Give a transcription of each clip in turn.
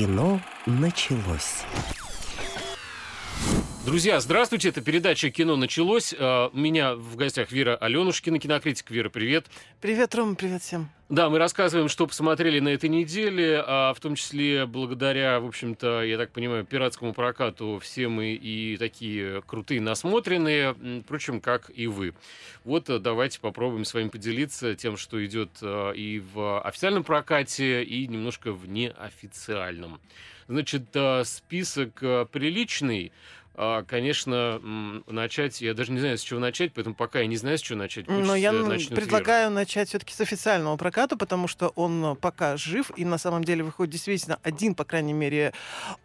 Кино началось. Друзья, здравствуйте. Это передача «Кино началось». А, У меня в гостях Вера Аленушкина, кинокритик. Вера, привет. Привет, Рома, привет всем. Да, мы рассказываем, что посмотрели на этой неделе, а в том числе благодаря, в общем-то, я так понимаю, пиратскому прокату все мы и такие крутые насмотренные, впрочем, как и вы. Вот э, давайте попробуем с вами поделиться тем, что идет э, и в официальном прокате, и немножко в неофициальном. Значит, э, список приличный. А, Конечно, начать, я даже не знаю, с чего начать, поэтому пока я не знаю, с чего начать. Но я э, предлагаю начать все-таки с официального проката, потому что он э, пока жив, и на самом деле выходит действительно один, по крайней мере,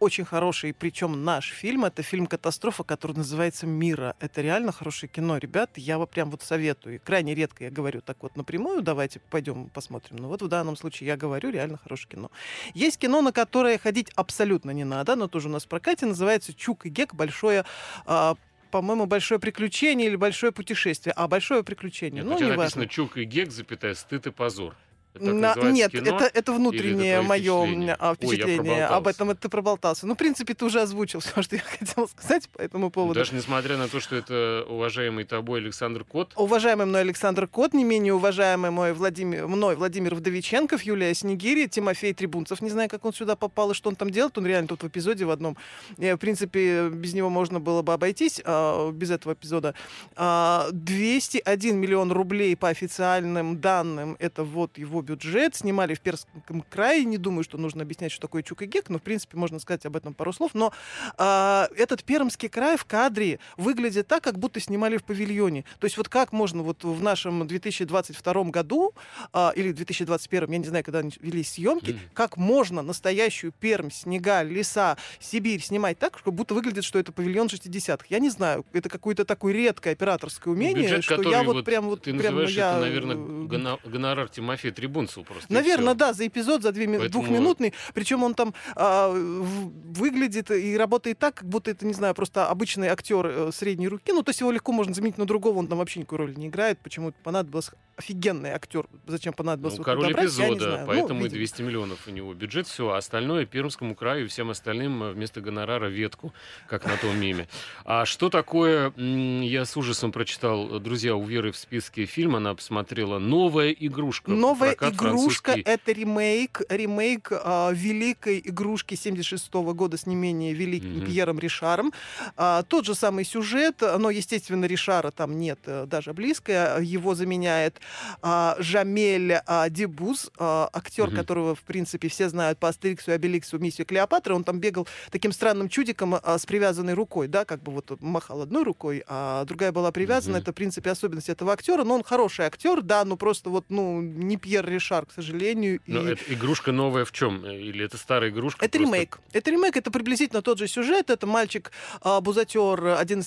очень хороший, причем наш фильм. Это фильм «Катастрофа», который называется «Мира». Это реально хорошее кино, ребят. Я вот прям вот советую. И крайне редко я говорю так вот напрямую, давайте пойдем посмотрим. Но вот в данном случае я говорю, реально хорошее кино. Есть кино, на которое ходить абсолютно не надо, но тоже у нас в прокате, называется «Чук и Гек. Большое а, по-моему, большое приключение или большое путешествие. А большое приключение. Нет, ну, у тебя написано «Чук и Гек», запятая, стыд и позор. Это так На- Нет, кино? это, это внутреннее твои мое а, Ой, я впечатление. Об проболтался. этом это ты проболтался. Ну, в принципе, ты уже озвучил все, что я хотела сказать по этому поводу. Даже несмотря на то, что это уважаемый тобой Александр Кот, Уважаемый мной Александр Кот, не менее уважаемый мой Владимир, мной Владимир Вдовиченков, Юлия Снегири, Тимофей Трибунцев. Не знаю, как он сюда попал и что он там делает. Он реально тут в эпизоде в одном. В принципе, без него можно было бы обойтись, а, без этого эпизода. А, 201 миллион рублей по официальным данным. Это вот его бюджет. Снимали в Перском крае. Не думаю, что нужно объяснять, что такое Чук и Гек, но, в принципе, можно сказать об этом пару слов. Но а, этот Пермский край в кадре выглядит так, как будто снимали в павильоне. То есть вот как можно вот в нашем 2022 году а, или 2021, я не знаю, когда велись съемки, Мгм. как можно настоящую Пермь, снега, леса, Сибирь снимать так, как будто выглядит, что это павильон 60-х. Я не знаю, это какое-то такое редкое операторское умение, бюджет, что я вот, прям вот ты прям, называешь я, это, наверное, э, гонорар Тимофея Трибунцева просто. Наверное, да, за эпизод, за две, Поэтому- двухминутный. Причем он там а, выглядит и работает так, как будто это, не знаю, просто обычный актер э, средней руки. Ну, то есть его легко можно заменить на другого, он там вообще никакой роли не играет. Почему понадобился офигенный актер? Зачем понадобилось Ну, вот король брать, эпизода. Ну, поэтому и видимо. 200 миллионов у него бюджет, все, а остальное Пермскому краю и всем остальным э, вместо гонорара ветку, как на том меме. А что такое, я с ужасом прочитал, э, друзья, у Веры в списке фильм, она посмотрела «Новая игрушка». Новая игрушка это ремейк, ремейк а, великой игрушки 76 года с не менее великим Мгм. Пьером Ришаром. А, тот же самый сюжет, но, естественно, Ришара там нет э, даже близко. Его заменяет а, Жамель а, Дебуз, а, актер, Мгм. которого, в принципе, все знают по Астериксу и Обеликсу «Миссию Клеопатры». Он там бегал таким странным чудиком а, с привязанной рукой, да, как бы вот махал одной рукой, а другая была привязана. Мгм. Это, в принципе, особенность этого актера. Но он хороший актер, да, но просто вот, ну, не Пьер Ришар, к сожалению. Но и- это игрушка новая в чем? Или это старая игрушка? это просто? ремейк. Это ремейк, это приблизительно тот же сюжет. Это мальчик а, Бузатер,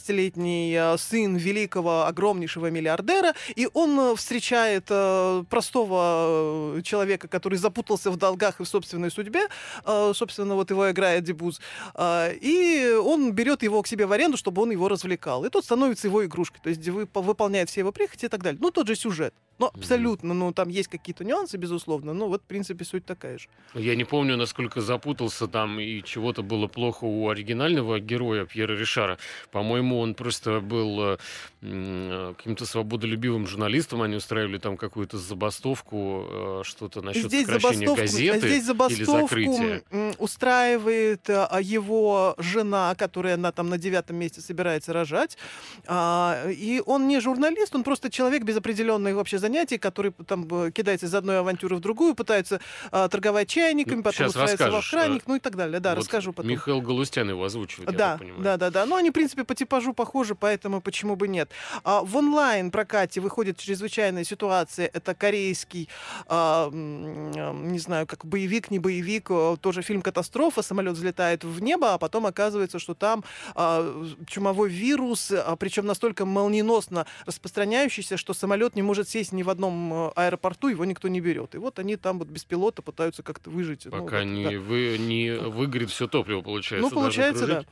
11-летний а, сын великого, огромнейшего миллиардера, и он а, встречает а, простого а, человека, который запутался в долгах и в собственной судьбе. А, собственно, вот его играет Дебуз. А, и он берет его к себе в аренду, чтобы он его развлекал. И тот становится его игрушкой. То есть вы- выполняет все его прихоти и так далее. Ну, тот же сюжет. Мгм. абсолютно, ну, там есть какие-то нюансы, безусловно. Но вот, в принципе, суть такая же. Я не помню, насколько запутался там и чего-то было плохо у оригинального героя Пьера Ришара. По-моему, он просто был э, э, каким-то свободолюбивым журналистом. Они устраивали там какую-то забастовку, э, что-то насчет здесь сокращения газеты здесь или забастовку закрытия. м, устраивает а, его жена, которая она там на девятом месяце собирается рожать. А, И он не журналист, он просто человек без определенных вообще занятий, который там э, кидается из одной авантюры в другую, пытается а, торговать чайниками, Ну, потом устраивается в охранник, э, ну и так далее. Да, Вот расскажу потом. Михаил Галустян его озвучивает, Да, да, да, да. Но они, в принципе, по типажу похожи, поэтому почему бы нет. А, в онлайн прокате выходит чрезвычайная ситуация. Это корейский, а, а, не знаю, как боевик, не боевик, а, тоже фильм «Катастрофа». Самолет взлетает в небо, а потом оказывается, что там а, чумовой вирус, а, причем настолько молниеносно распространяющийся, что самолет не может сесть ни в одном э, аэропорту, его никто не берет. И вот они там вот без пилота пытаются как-то выжить. Ну, Пока вот, не, да. вы, не выгорит все топливо, получается. Ну, получается, да.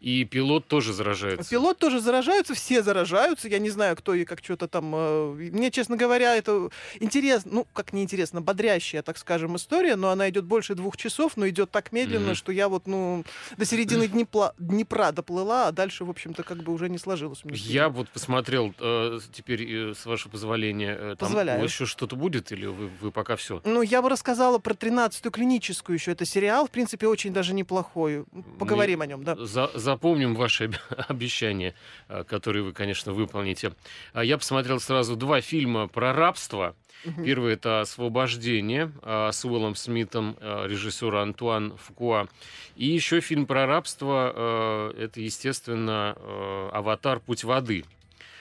И пилот тоже заражается. Пилот тоже заражаются, все заражаются. Я не знаю, кто и как что-то там. э, Мне, честно говоря, это интересно, ну, как неинтересно, бодрящая, так скажем, история, но она идет больше двух часов, но идет так медленно, Мгм. что я вот, ну, до середины Днепла, Днепра доплыла, а дальше, в общем-то, как бы уже не сложилось. с Я вот посмотрел э, теперь, э, с вашего позволения, э, там Позволяю. еще что-то будет, или вы, вы пока все? Ну, я бы рассказала про 13-ю клиническую еще. Это сериал, в принципе, очень даже неплохой. Поговорим о нем, да. За- запомним ваши об- обещания, э, которые вы, конечно, выполните. А Я посмотрел сразу два фильма про рабство. Первый это «Освобождение» а, с Уиллом Смитом, а, режиссера Антуан Фукуа. И еще фильм про рабство, а, это, естественно, а, «Аватар. Путь воды».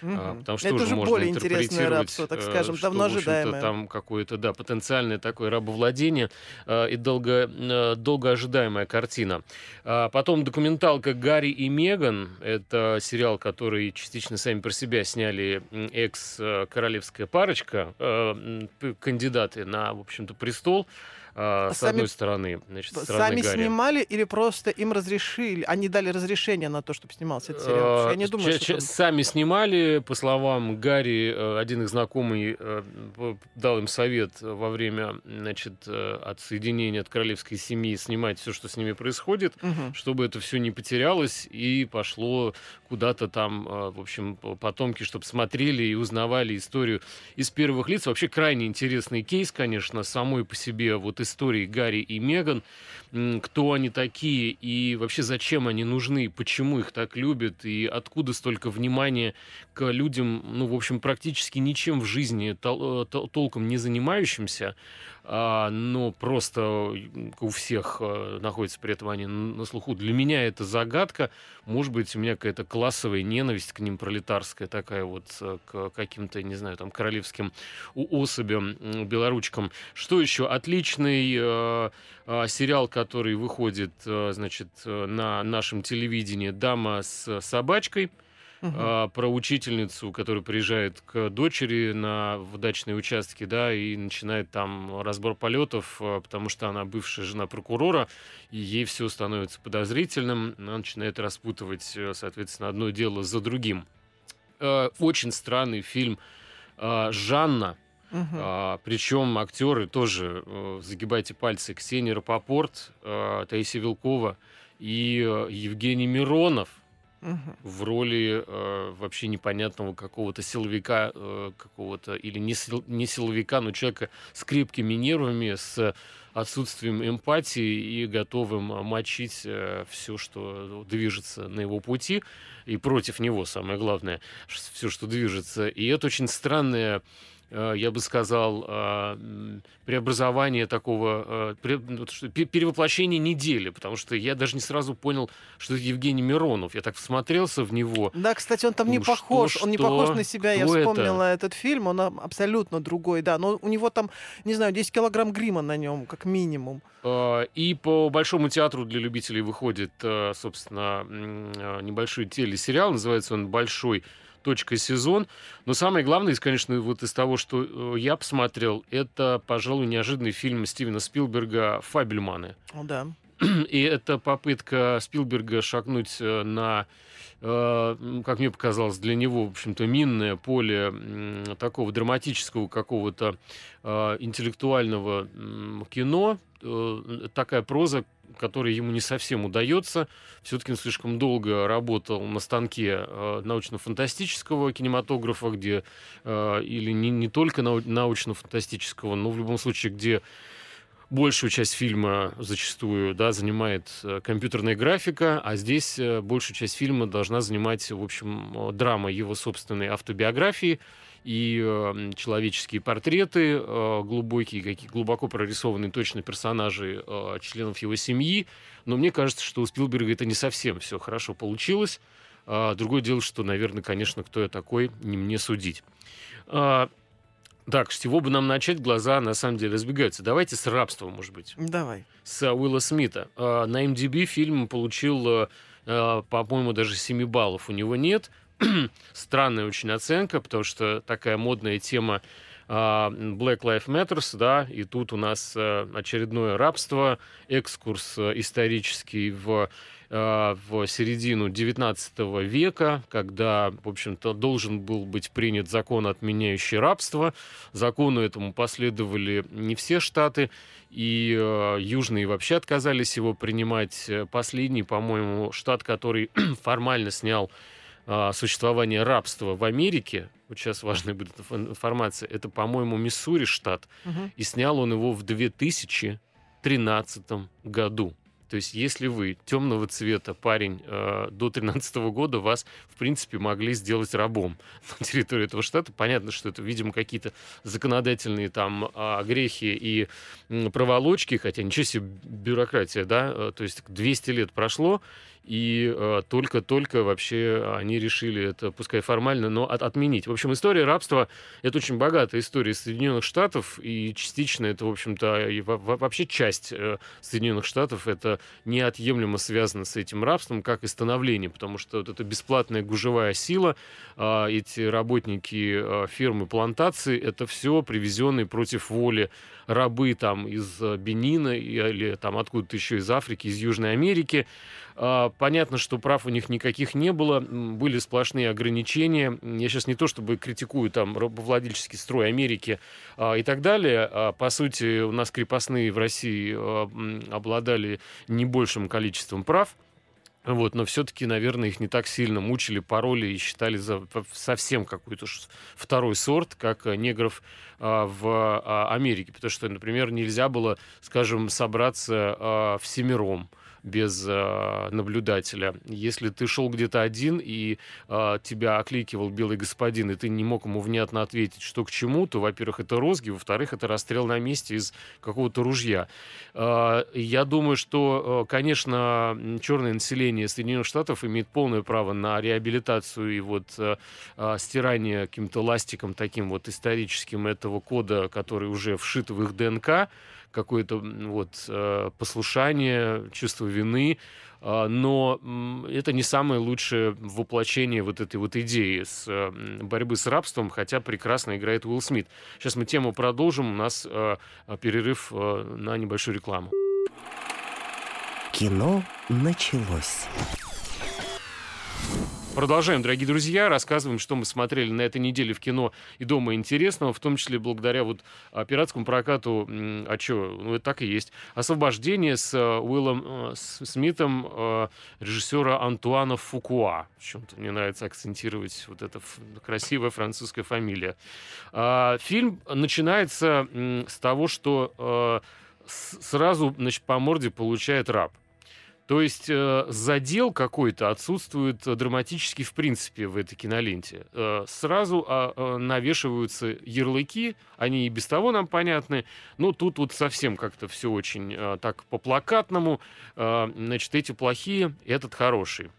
А, Мгм. Потому что Это уже можно более интересное рабство, так э, скажем, что, давно ожидаемое. Там какое-то, да, потенциальное такое рабовладение э, и долго, э, долгоожидаемая картина. А Потом документалка «Гарри и Меган». Это сериал, который частично сами про себя сняли экс-королевская парочка, кандидаты на, в общем-то, престол. А, С Сами- одной стороны, значит, со стороны Сами Гарри. снимали или просто им разрешили, они дали разрешение на то, чтобы снимался этот сериал? Я не Э, думаю, что там- Сами снимали, по словам Гарри, э, один их знакомый э, дал им совет во время значит, э, отсоединения от королевской семьи снимать все, что с ними происходит, Мгм. чтобы это все не потерялось и пошло куда-то там, в общем, потомки, чтобы смотрели и узнавали историю из первых лиц. Вообще крайне интересный кейс, конечно, самой по себе вот истории Гарри и Меган, кто они такие и вообще зачем они нужны, почему их так любят и откуда столько внимания к людям, ну, в общем, практически ничем в жизни тол- э, тол- толком не занимающимся, а, но просто м, у всех э, находятся при этом они на слуху. Для меня это загадка. Может быть, у меня какая-то классовая ненависть к ним пролетарская такая вот э, к каким-то, не знаю, там, королевским особям, белоручкам. Что еще? Отличный э, э, сериал, который выходит, э, значит, э, на нашем телевидении «Дама с собачкой». А, про учительницу, которая приезжает к дочери на в дачные участки, да, и начинает там разбор полетов, а, потому что она бывшая жена прокурора, и ей все становится подозрительным, она начинает распутывать, э, соответственно, одно дело за другим. Э, Очень странный фильм «Жанна», Мгм. а, причем актеры тоже, э, загибайте пальцы, Ксения Рапопорт, э, Таисия Вилкова и э, Евгений Миронов Мгм. в роли э, вообще непонятного какого-то силовика, э, какого-то, или не, сил- не силовика, но человека с крепкими нервами, с отсутствием эмпатии и готовым э, мочить все, что движется на его пути, и против него, самое главное, все, что движется. И это очень странное э, я бы сказал, э, м, преобразование такого, э, ну, что, перевоплощение недели, потому что я даже не сразу понял, что это Евгений Миронов. Я так всмотрелся в него. Да, кстати, он там не Ну, что, похож. он не что? похож на себя. Я Кто это? вспомнила этот фильм. Он а, абсолютно другой, да. Но у него там, не знаю, 10 килограмм грима на нем, как минимум. Э, И по Большому театру для любителей выходит, э, собственно, э, небольшой телесериал. Называется он «Большой точка сезон». Но самое главное, конечно, вот из того, что э, я посмотрел, это, пожалуй, неожиданный фильм Стивена Спилберга «Фабельманы». О, да. И это попытка Спилберга шагнуть э, на, как мне показалось, для него, в общем-то, минное поле такого драматического какого-то э, интеллектуального кино. Э, Такая проза, которая ему не совсем удается. Все-таки он слишком долго работал на станке э, научно-фантастического кинематографа, где э, или не, не только нау- научно-фантастического, но в любом случае, где большую часть фильма зачастую да, занимает э, компьютерная графика, а здесь э, большую часть фильма должна занимать, в общем, э, драма его собственной автобиографии и человеческие портреты, глубокие, какие, глубоко прорисованные точно персонажи членов его семьи. Но мне кажется, что у Спилберга это не совсем все хорошо получилось. А, другое дело, что, наверное, конечно, кто я такой, не мне судить. А, так, с чего бы нам начать? Глаза, на самом деле, разбегаются. Давайте с рабства, может быть Давай. с э, Уилла Смита. Э, На MDB фильм получил, э, по-моему, даже 7 баллов у него нет. Странная очень оценка, потому что такая модная тема Black Lives Matters, да, и тут у нас э, очередное рабство, экскурс э, исторический в э, в середину 19 века, когда, в общем-то, должен был быть принят закон, отменяющий рабство. Закону этому последовали не все штаты, и э, южные вообще отказались его принимать. Последний, по-моему, штат, который формально снял существование рабства в Америке, вот сейчас важная будет информация, это, по-моему, Миссури штат, угу. и снял он его в 2013 году. То есть, если вы темного цвета парень э, до 13 года, вас, в принципе, могли сделать рабом на территории этого штата. Понятно, что это, видимо, какие-то законодательные там э, грехи и э, проволочки, хотя ничего себе бюрократия, да, э, то есть 200 лет прошло, и э, только-только вообще они решили это, пускай формально, но от, отменить. В общем, история рабства — это очень богатая история Соединенных Штатов, и частично это, в общем-то, в, вообще часть э, Соединенных Штатов это неотъемлемо связано с этим рабством, как и становление, потому что вот эта бесплатная гужевая сила, э, эти работники э, фирмы плантации, это все привезенные против воли рабы там из Бенина или там откуда-то еще из Африки, из Южной Америки, а, понятно, что прав у них никаких не было, были сплошные ограничения. Я сейчас не то чтобы критикую там рабовладельческий строй Америки а, и так далее. А, по сути, у нас крепостные в России обладали не большим количеством прав. Вот, но все-таки, наверное, их не так сильно мучили, пароли и считали за совсем какой-то второй сорт, как негров в Америке. Потому что, например, нельзя было, скажем, собраться в семером без э, наблюдателя. Если ты шел где-то один и э, тебя окликивал белый господин, и ты не мог ему внятно ответить, что к чему, то, во-первых, это розги, во-вторых, это расстрел на месте из какого-то ружья. Э, я думаю, что, э, конечно, черное население Соединенных Штатов имеет полное право на реабилитацию и вот э, э, стирание каким-то ластиком таким вот историческим этого кода, который уже вшит в их ДНК какое-то вот э, послушание, чувство вины, э, но это не самое лучшее воплощение вот этой вот идеи с э, борьбы с рабством, хотя прекрасно играет Уилл Смит. Сейчас мы тему продолжим, у нас перерыв на небольшую рекламу. Кино началось. Продолжаем, дорогие друзья, рассказываем, что мы смотрели на этой неделе в кино и дома интересного, в том числе благодаря вот а, пиратскому прокату, а что, ну это так и есть, «Освобождение» с а, Уиллом а, Смитом, режиссера Антуана Фукуа. Чем-то мне нравится акцентировать вот эта красивая французская фамилия. Фильм начинается с того, что сразу значит, по морде получает раб. То есть э, задел какой-то отсутствует драматически в принципе в этой киноленте. Э, сразу э, э, навешиваются ярлыки, они и без того нам понятны, но тут вот совсем как-то все очень э, так по-плакатному. Э, значит, эти плохие, этот хороший.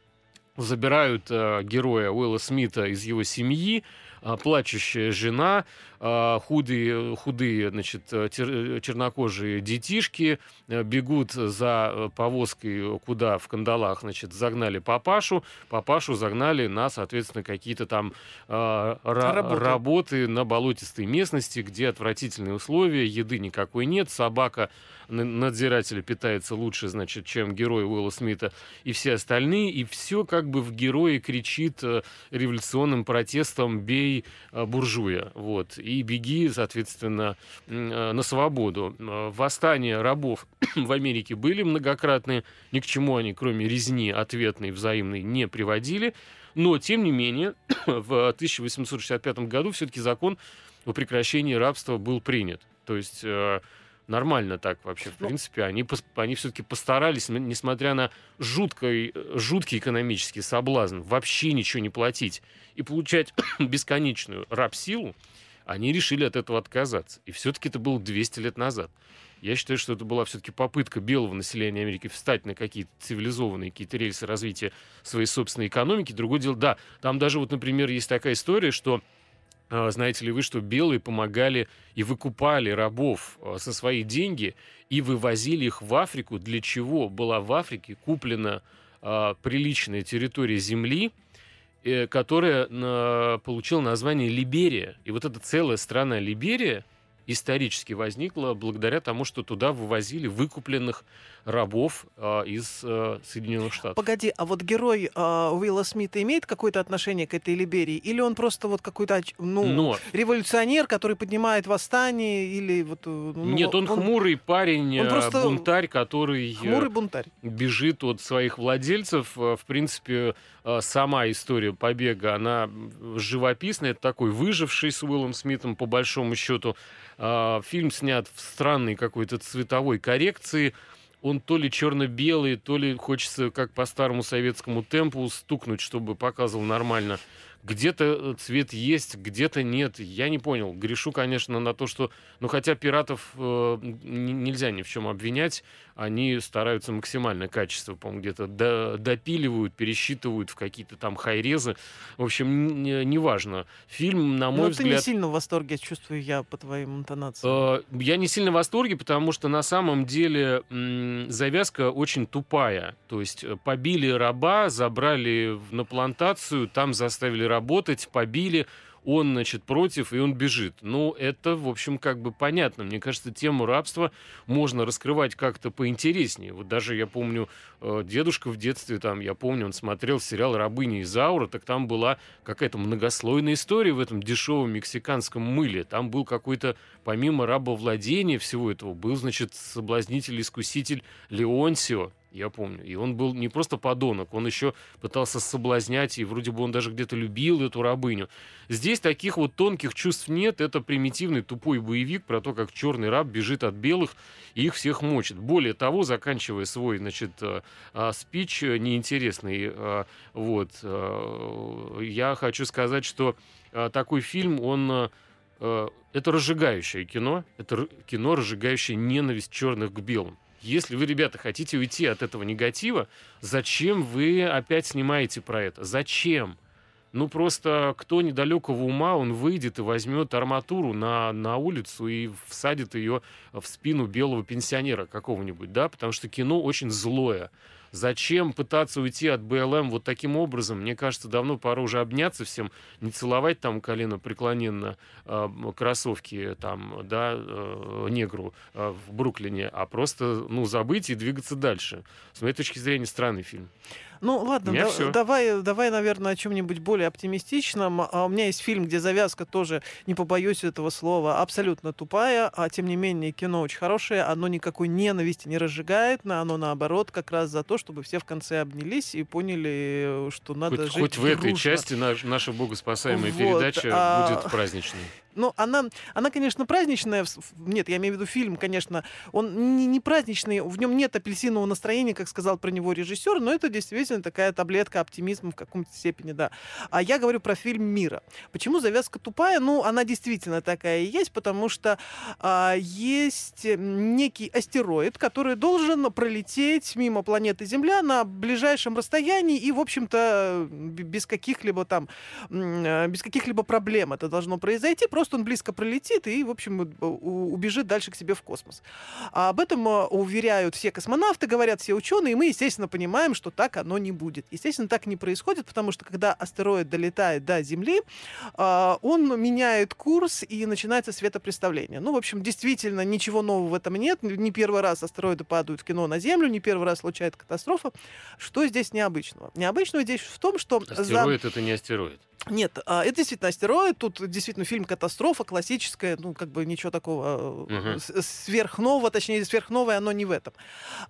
Забирают э, героя Уилла Смита из его семьи, э, плачущая жена, а, худые, худые значит, э, чернокожие детишки э, бегут за э, повозкой, куда в кандалах, значит, загнали папашу, папашу загнали на, соответственно, какие-то там э, работы. работы на болотистой местности, где отвратительные условия, еды никакой нет, собака надзирателя питается лучше, значит, чем герой Уилла Смита и все остальные, и все как бы в герое кричит революционным протестом «бей буржуя». Вот и беги, соответственно, э, на свободу. Э, восстания рабов в Америке были многократные, ни к чему они, кроме резни ответной, взаимной, не приводили. Но, тем не менее, в 1865 году все-таки закон о прекращении рабства был принят. То есть э, нормально так вообще, в ну, принципе. Они, они все-таки постарались, несмотря на жуткий, жуткий экономический соблазн, вообще ничего не платить и получать бесконечную раб-силу, они решили от этого отказаться. И все-таки это было 200 лет назад. Я считаю, что это была все-таки попытка белого населения Америки встать на какие-то цивилизованные какие-то рельсы развития своей собственной экономики. Другое дело, да, там даже вот, например, есть такая история, что а, знаете ли вы, что белые помогали и выкупали рабов а, со свои деньги и вывозили их в Африку, для чего была в Африке куплена а, приличная территория земли, которая э, получила название Либерия. И вот эта целая страна Либерия исторически возникла благодаря тому, что туда вывозили выкупленных рабов э, из э, Соединенных Штатов. Погоди, а вот герой э, Уилла Смита имеет какое-то отношение к этой Либерии? Или он просто вот какой-то ну, Но... революционер, который поднимает восстание? Или вот, э, ну, Нет, он, он хмурый парень, он э, просто бунтарь, который э, хмурый бунтарь. бежит от своих владельцев. В принципе, сама история побега, она живописная. Это такой выживший с Уиллом Смитом, по большому счету. Фильм снят в странной какой-то цветовой коррекции. Он то ли черно-белый, то ли хочется, как по старому советскому темпу, стукнуть, чтобы показывал нормально где-то э, цвет есть, где-то нет. Я не понял. Грешу, конечно, на то, что... Ну, хотя пиратов э, нельзя ни в чем обвинять. Они стараются максимальное качество, по-моему, где-то до, допиливают, пересчитывают в какие-то там хайрезы. В общем, неважно. Не Фильм, на мой Но взгляд... ты не сильно в восторге, чувствую я по твоим интонациям. Э, я не сильно в восторге, потому что на самом деле м, завязка очень тупая. То есть э, побили раба, забрали на плантацию, там заставили работать, побили, он, значит, против, и он бежит. Ну, это, в общем, как бы понятно. Мне кажется, тему рабства можно раскрывать как-то поинтереснее. Вот даже я помню, э, дедушка в детстве, там, я помню, он смотрел сериал «Рабыня Изаура», так там была какая-то многослойная история в этом дешевом мексиканском мыле. Там был какой-то, помимо рабовладения всего этого, был, значит, соблазнитель-искуситель Леонсио, я помню. И он был не просто подонок, он еще пытался соблазнять, и вроде бы он даже где-то любил эту рабыню. Здесь таких вот тонких чувств нет. Это примитивный тупой боевик про то, как черный раб бежит от белых и их всех мочит. Более того, заканчивая свой, значит, э, а, спич э, неинтересный, э, вот, я хочу сказать, что такой фильм, он это разжигающее кино, это кино, разжигающее ненависть черных к белым. Если вы, ребята, хотите уйти от этого негатива, зачем вы опять снимаете про это? Зачем? Ну, просто кто недалекого ума, он выйдет и возьмет арматуру на, на улицу и всадит ее в спину белого пенсионера какого-нибудь, да, потому что кино очень злое. Зачем пытаться уйти от БЛМ вот таким образом? Мне кажется, давно пора уже обняться всем, не целовать там колено преклоненно э, кроссовки там, да, э, негру э, в Бруклине, а просто, ну, забыть и двигаться дальше. С моей точки зрения, странный фильм. Ну ладно, да, давай, давай, наверное, о чем-нибудь более оптимистичном. А у меня есть фильм, где завязка тоже, не побоюсь этого слова, абсолютно тупая, а тем не менее кино очень хорошее, оно никакой ненависти не разжигает, оно наоборот как раз за то, чтобы все в конце обнялись и поняли, что надо хоть, жить Хоть в дружно. этой части наш, наша богоспасаемая вот, передача а... будет праздничной. Ну, она, она, конечно, праздничная. Нет, я имею в виду фильм, конечно, он не, не праздничный, в нем нет апельсинового настроения, как сказал про него режиссер, но это действительно такая таблетка оптимизма в каком-то степени, да. А я говорю про фильм «Мира». Почему завязка тупая? Ну, она действительно такая и есть, потому что а, есть некий астероид, который должен пролететь мимо планеты Земля на ближайшем расстоянии и, в общем-то, без каких-либо там, а, без каких-либо проблем это должно произойти, просто он близко пролетит и, в общем, убежит дальше к себе в космос. А об этом а, уверяют все космонавты, говорят все ученые, и мы, естественно, понимаем, что так оно не будет. Естественно, так не происходит, потому что когда астероид долетает до Земли, а, он меняет курс и начинается светопреставление. Ну, в общем, действительно, ничего нового в этом нет. Не первый раз астероиды падают в кино на Землю, не первый раз случается катастрофа. Что здесь необычного? Необычного здесь в том, что... Астероид за... это не астероид. Нет, а, это действительно астероид. Тут действительно фильм катастрофа классическая, ну как бы ничего такого uh-huh. сверхнового, точнее сверхновое оно не в этом.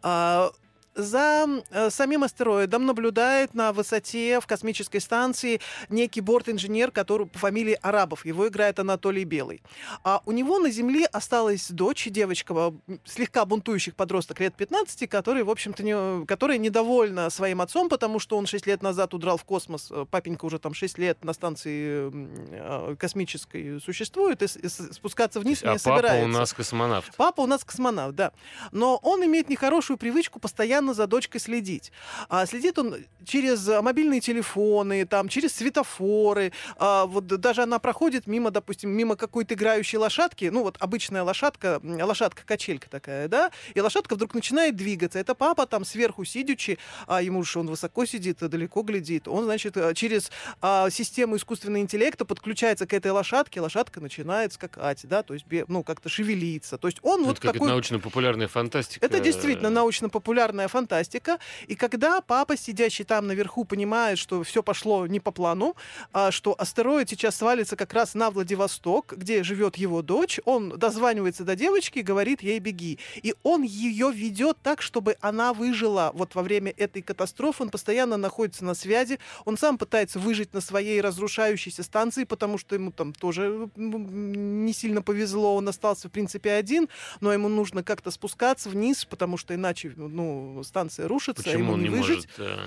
А, за э, самим астероидом наблюдает на высоте в космической станции некий борт-инженер, который по фамилии Арабов. Его играет Анатолий Белый. А у него на Земле осталась дочь, девочка, слегка бунтующих подросток лет 15, который, в общем-то, не, которая недовольна своим отцом, потому что он 6 лет назад удрал в космос. Э, папенька уже там 6 лет на станции э, космической существует, и спускаться вниз а не собирается. папа у нас космонавт. Папа у нас космонавт, да. Но он имеет нехорошую привычку постоянно постоянно за дочкой следить. А следит он через мобильные телефоны, там, через светофоры. А, вот даже она проходит мимо, допустим, мимо какой-то играющей лошадки, ну вот обычная лошадка, лошадка-качелька такая, да, и лошадка вдруг начинает двигаться. Это папа там сверху сидячи, а ему же он высоко сидит, далеко глядит. Он, значит, через а, систему искусственного интеллекта подключается к этой лошадке, лошадка начинает скакать, да, то есть, ну, как-то шевелиться. То есть он ну, вот как такой... научно-популярная фантастика. Это действительно научно-популярная фантастика. И когда папа, сидящий там наверху, понимает, что все пошло не по плану, а что астероид сейчас свалится как раз на Владивосток, где живет его дочь, он дозванивается до девочки и говорит ей беги. И он ее ведет так, чтобы она выжила. Вот во время этой катастрофы он постоянно находится на связи, он сам пытается выжить на своей разрушающейся станции, потому что ему там тоже не сильно повезло, он остался, в принципе, один, но ему нужно как-то спускаться вниз, потому что иначе ну, станция рушится, Почему ему не, не выжить. может? э,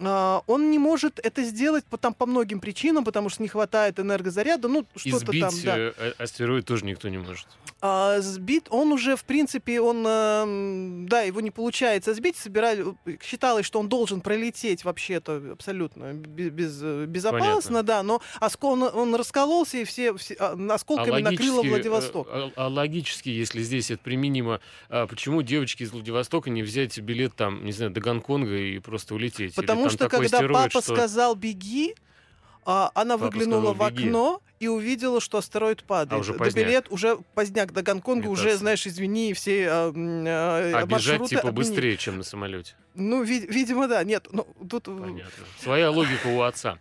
А, он не может это сделать по, там, по многим причинам, потому что не хватает энергозаряда, ну, что-то там, да. э, а- астероид тоже никто не может. А, сбит, он уже, в принципе, он, эм, да, его не получается сбить, собирали, считалось, что он должен пролететь вообще-то абсолютно бе- без, э, безопасно, да, но оскол, он, он раскололся, и все, все а, осколками накрыло э, Владивосток. А, а логически, если здесь это применимо, а почему девочки из Владивостока не взять билет там, не знаю, до Гонконга и просто улететь? Потому что когда папа что- сказал «беги», а, она Папа выглянула сказал, в «Беги». И увидела, что астероид падает. А уже до поздняк. билет уже поздняк до Гонконга, уже, Имитация. знаешь, извини, все а, м, а, бежать типа отменили. быстрее, чем на самолете. Ну, ви- видимо, да. Нет, ну, тут... э, Понятно. Своя логика у отца.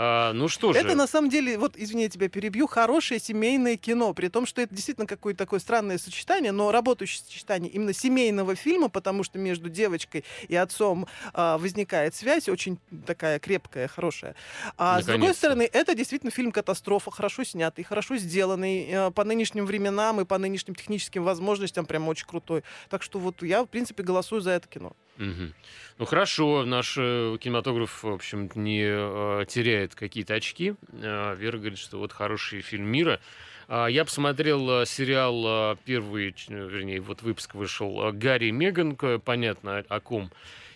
А, ну что же. Это на самом деле, вот, извини, я тебя перебью, хорошее семейное кино, при том, что это действительно какое-то такое странное сочетание, но работающее сочетание именно семейного фильма, потому что между девочкой и отцом а, возникает связь, очень такая крепкая, хорошая. А с другой стороны, это действительно фильм-катастрофа, хорошо снятый, хорошо сделанный, э, по нынешним временам и по нынешним техническим возможностям прям очень крутой. Так что вот я, в принципе, голосую за это кино. Мгм. Ну хорошо, наш э, кинематограф, в общем не э, теряет какие-то очки. Э, Вера говорит, что вот хороший фильм мира. А, Я посмотрел э, сериал э, первый, э, вернее, вот выпуск вышел Гарри Меган, понятно о ком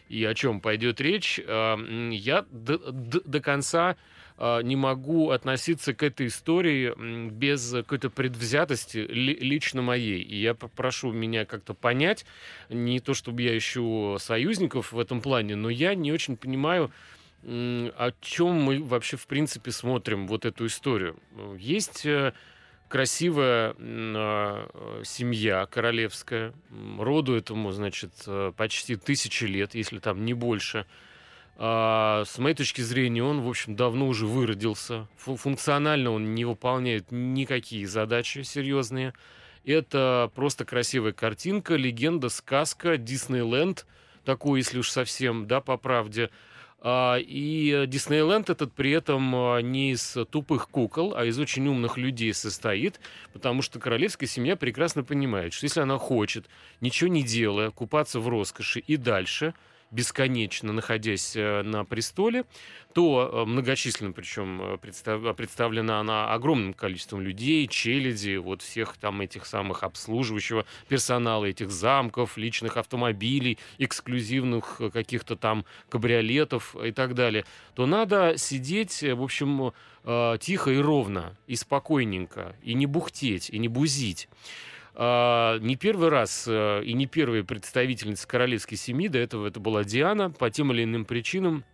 и о чем пойдет речь. А, Я до, до- до конца не могу относиться к этой истории без какой-то предвзятости ли- лично моей. И я попрошу меня как-то понять, не то чтобы я ищу союзников в этом плане, но я не очень понимаю, о чем мы вообще в принципе смотрим вот эту историю. Есть э, красивая м, э, семья королевская, роду этому, значит, э, почти тысячи лет, если там не больше. А, с моей точки зрения, он, в общем, давно уже выродился. Фу- Функционально он не выполняет никакие задачи серьезные. Это просто красивая картинка, легенда, сказка, Диснейленд, такой, если уж совсем, да, по правде. А, И Диснейленд этот при этом а, не из тупых кукол, а из очень умных людей состоит, потому что королевская семья прекрасно понимает, что если она хочет, ничего не делая, купаться в роскоши и дальше, бесконечно находясь э, на престоле, то э, многочисленно, причем э, представ- представлена она огромным количеством людей, челяди, вот всех там этих самых обслуживающего персонала, этих замков, личных автомобилей, эксклюзивных каких-то там кабриолетов и так далее, то надо сидеть, в общем, тихо и ровно, и спокойненько, и не бухтеть, и не бузить. А, Не первый раз э, и не первая представительница королевской семьи, до этого это была Диана, по тем или иным причинам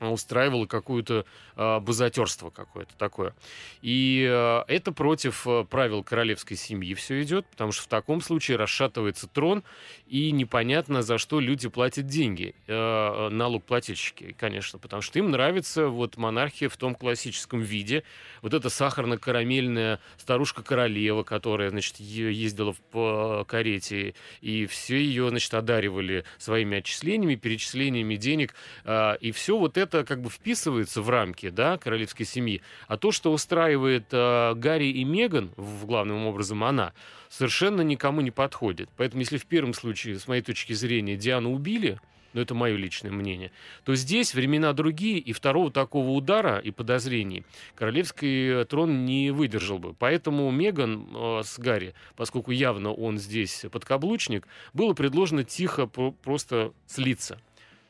устраивала какое-то а, бузатерство какое-то такое. И а, это против а, правил королевской семьи все идет, потому что в таком случае расшатывается трон, и непонятно, за что люди платят деньги. Э, налогплательщики, конечно, потому что им нравится вот монархия в том классическом виде. Вот эта сахарно-карамельная старушка-королева, которая, значит, ездила в карете, и все ее, значит, одаривали своими отчислениями, перечислениями денег, а, и все вот это как бы вписывается в рамки, да, королевской семьи. А то, что устраивает а, Гарри и Меган, в главным образом она, совершенно никому не подходит. Поэтому, если в первом случае, с моей точки зрения, Диану убили, но это мое личное мнение, то здесь времена другие, и второго такого удара и подозрений королевский трон не выдержал бы. Поэтому Меган э, с Гарри, поскольку явно он здесь подкаблучник, было предложено тихо просто слиться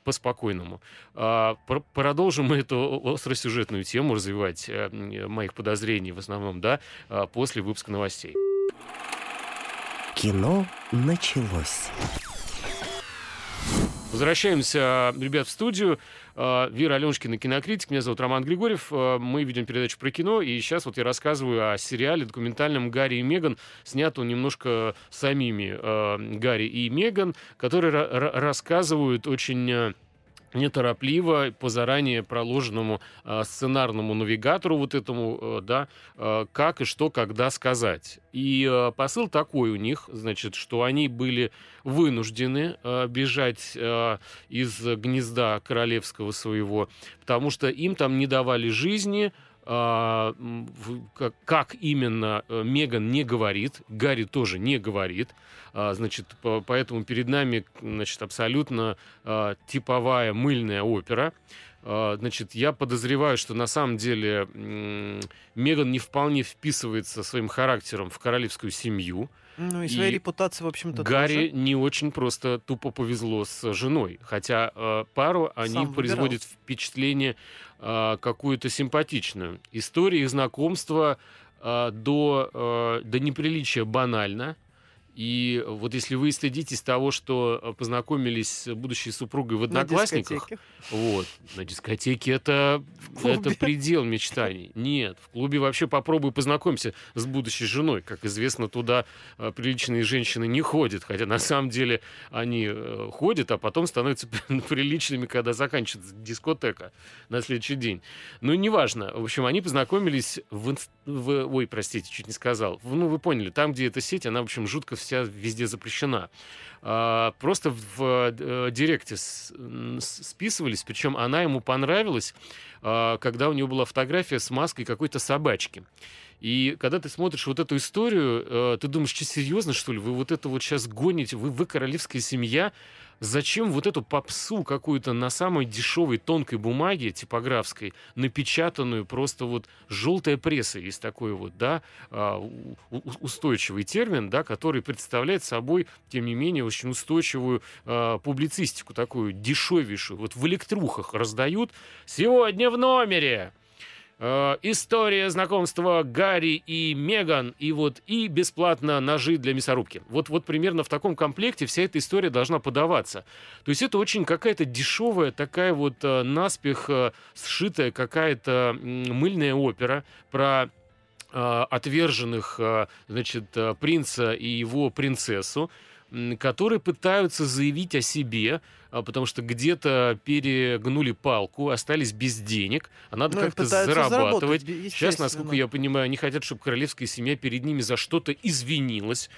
по-спокойному. А, продолжим мы эту остросюжетную тему развивать э, моих подозрений в основном, да, а, после выпуска новостей. Кино началось. Возвращаемся, ребят, в студию. А, Вера Аленушкина, кинокритик. Меня зовут Роман Григорьев. Мы ведем передачу про кино. И сейчас вот я рассказываю о сериале документальном «Гарри и Меган». Снят немножко самими Гарри и Меган, которые рассказывают очень э, неторопливо по заранее проложенному э, сценарному навигатору вот этому, э, да, э, как и что, когда сказать. И э, посыл такой у них, значит, что они были вынуждены э, бежать э, из гнезда королевского своего, потому что им там не давали жизни, как именно э, Меган не говорит, Гарри тоже не говорит. А, значит, поэтому перед нами значит, абсолютно а, типовая мыльная опера. Значит, я подозреваю, что на самом деле Меган не вполне вписывается своим характером в королевскую семью. Ну и своей и репутации, в общем-то, Гарри тоже. не очень просто тупо повезло с женой. Хотя э, пару они Сам производят выбирал. впечатление э, какую-то симпатичную. История их знакомства э, до, э, до неприличия банально. И вот если вы стыдитесь того, что э, познакомились с будущей супругой в «Одноклассниках», на вот, на дискотеке это, это предел мечтаний. Нет, в клубе вообще попробуй познакомься с будущей женой. Как известно, туда э, приличные женщины не ходят, хотя на самом деле они э, ходят, а потом становятся приличными, когда заканчивается дискотека на следующий день. Ну, неважно. В общем, они познакомились в, в... Ой, простите, чуть не сказал. Ну, вы поняли, там, где эта сеть, она, в общем, жутко вся везде запрещена. А, просто в э, директе списывались, причем она ему понравилась, а, когда у нее была фотография с маской какой-то собачки. И когда ты смотришь вот эту историю, э, ты думаешь, что серьезно, что ли? Вы вот это вот сейчас гоните, вы, вы королевская семья, зачем вот эту попсу какую-то на самой дешевой тонкой бумаге типографской, напечатанную просто вот желтая пресса, есть такой вот, да, а, устойчивый термин, да, который представляет собой, тем не менее, очень устойчивую а, публицистику, такую дешевейшую. Вот в электрухах раздают «Сегодня в номере!» Э, история знакомства Гарри и Меган, и вот и бесплатно ножи для мясорубки. Вот, вот примерно в таком комплекте вся эта история должна подаваться. То есть это очень какая-то дешевая, такая вот э, наспех э, сшитая какая-то мыльная опера про э, отверженных, э, значит, принца и его принцессу, которые пытаются заявить о себе, а, потому что где-то перегнули палку, остались без денег, а надо ну, как-то зарабатывать. Сейчас, насколько я понимаю, они хотят, чтобы королевская семья перед ними за что-то извинилась.